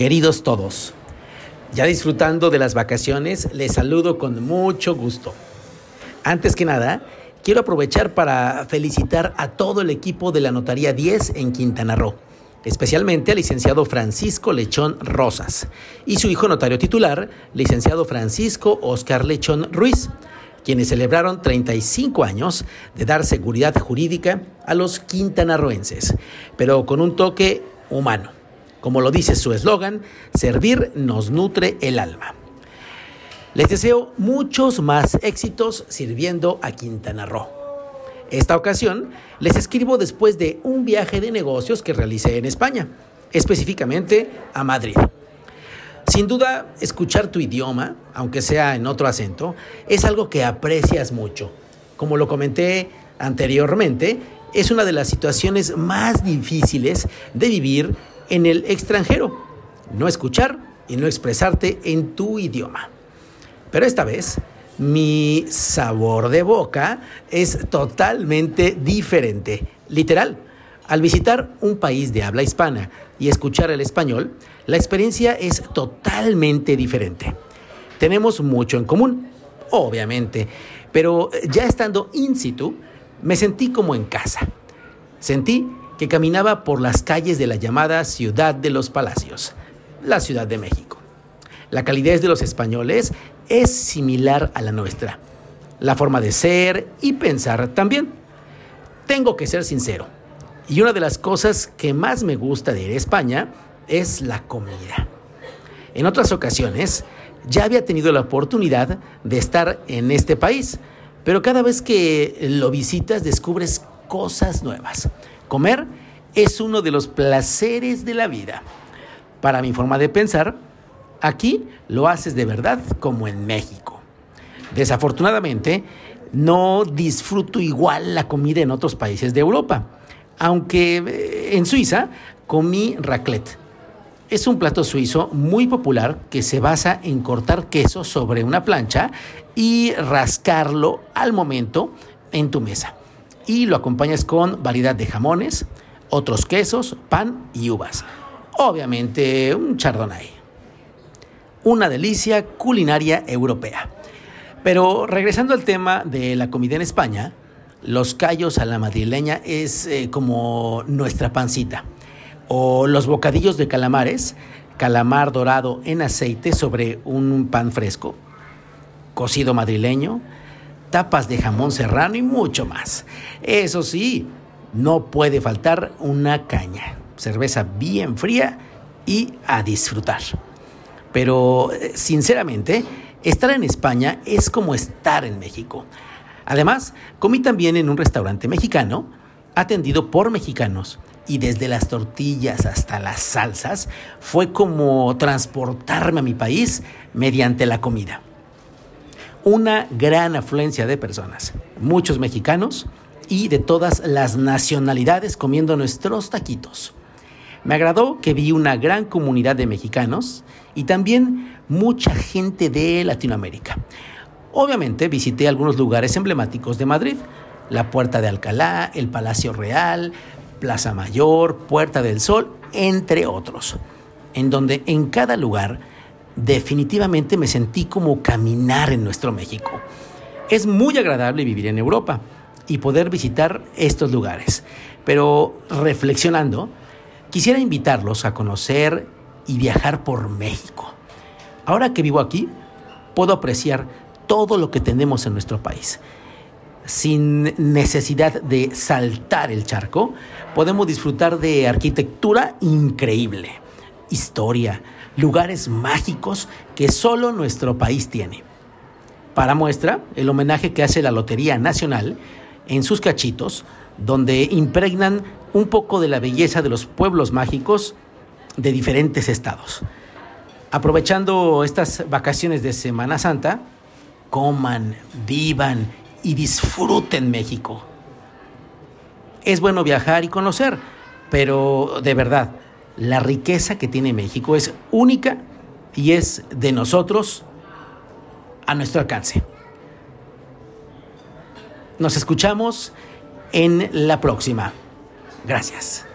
Queridos todos, ya disfrutando de las vacaciones, les saludo con mucho gusto. Antes que nada, quiero aprovechar para felicitar a todo el equipo de la Notaría 10 en Quintana Roo, especialmente al licenciado Francisco Lechón Rosas y su hijo notario titular, licenciado Francisco Oscar Lechón Ruiz, quienes celebraron 35 años de dar seguridad jurídica a los quintanarroenses, pero con un toque humano. Como lo dice su eslogan, servir nos nutre el alma. Les deseo muchos más éxitos sirviendo a Quintana Roo. Esta ocasión les escribo después de un viaje de negocios que realicé en España, específicamente a Madrid. Sin duda, escuchar tu idioma, aunque sea en otro acento, es algo que aprecias mucho. Como lo comenté anteriormente, es una de las situaciones más difíciles de vivir en el extranjero, no escuchar y no expresarte en tu idioma. Pero esta vez mi sabor de boca es totalmente diferente. Literal, al visitar un país de habla hispana y escuchar el español, la experiencia es totalmente diferente. Tenemos mucho en común, obviamente, pero ya estando in situ, me sentí como en casa. Sentí que caminaba por las calles de la llamada Ciudad de los Palacios, la Ciudad de México. La calidez de los españoles es similar a la nuestra. La forma de ser y pensar también. Tengo que ser sincero. Y una de las cosas que más me gusta de España es la comida. En otras ocasiones ya había tenido la oportunidad de estar en este país, pero cada vez que lo visitas descubres cosas nuevas. Comer es uno de los placeres de la vida. Para mi forma de pensar, aquí lo haces de verdad como en México. Desafortunadamente, no disfruto igual la comida en otros países de Europa, aunque eh, en Suiza comí raclette. Es un plato suizo muy popular que se basa en cortar queso sobre una plancha y rascarlo al momento en tu mesa y lo acompañas con variedad de jamones, otros quesos, pan y uvas. Obviamente un chardonnay. Una delicia culinaria europea. Pero regresando al tema de la comida en España, los callos a la madrileña es eh, como nuestra pancita. O los bocadillos de calamares, calamar dorado en aceite sobre un pan fresco, cocido madrileño, tapas de jamón serrano y mucho más. Eso sí, no puede faltar una caña, cerveza bien fría y a disfrutar. Pero eh, sinceramente, estar en España es como estar en México. Además, comí también en un restaurante mexicano, atendido por mexicanos, y desde las tortillas hasta las salsas, fue como transportarme a mi país mediante la comida una gran afluencia de personas, muchos mexicanos y de todas las nacionalidades comiendo nuestros taquitos. Me agradó que vi una gran comunidad de mexicanos y también mucha gente de Latinoamérica. Obviamente visité algunos lugares emblemáticos de Madrid, la Puerta de Alcalá, el Palacio Real, Plaza Mayor, Puerta del Sol, entre otros, en donde en cada lugar definitivamente me sentí como caminar en nuestro México. Es muy agradable vivir en Europa y poder visitar estos lugares, pero reflexionando, quisiera invitarlos a conocer y viajar por México. Ahora que vivo aquí, puedo apreciar todo lo que tenemos en nuestro país. Sin necesidad de saltar el charco, podemos disfrutar de arquitectura increíble, historia, lugares mágicos que solo nuestro país tiene. Para muestra, el homenaje que hace la Lotería Nacional en sus cachitos, donde impregnan un poco de la belleza de los pueblos mágicos de diferentes estados. Aprovechando estas vacaciones de Semana Santa, coman, vivan y disfruten México. Es bueno viajar y conocer, pero de verdad, la riqueza que tiene México es única y es de nosotros a nuestro alcance. Nos escuchamos en la próxima. Gracias.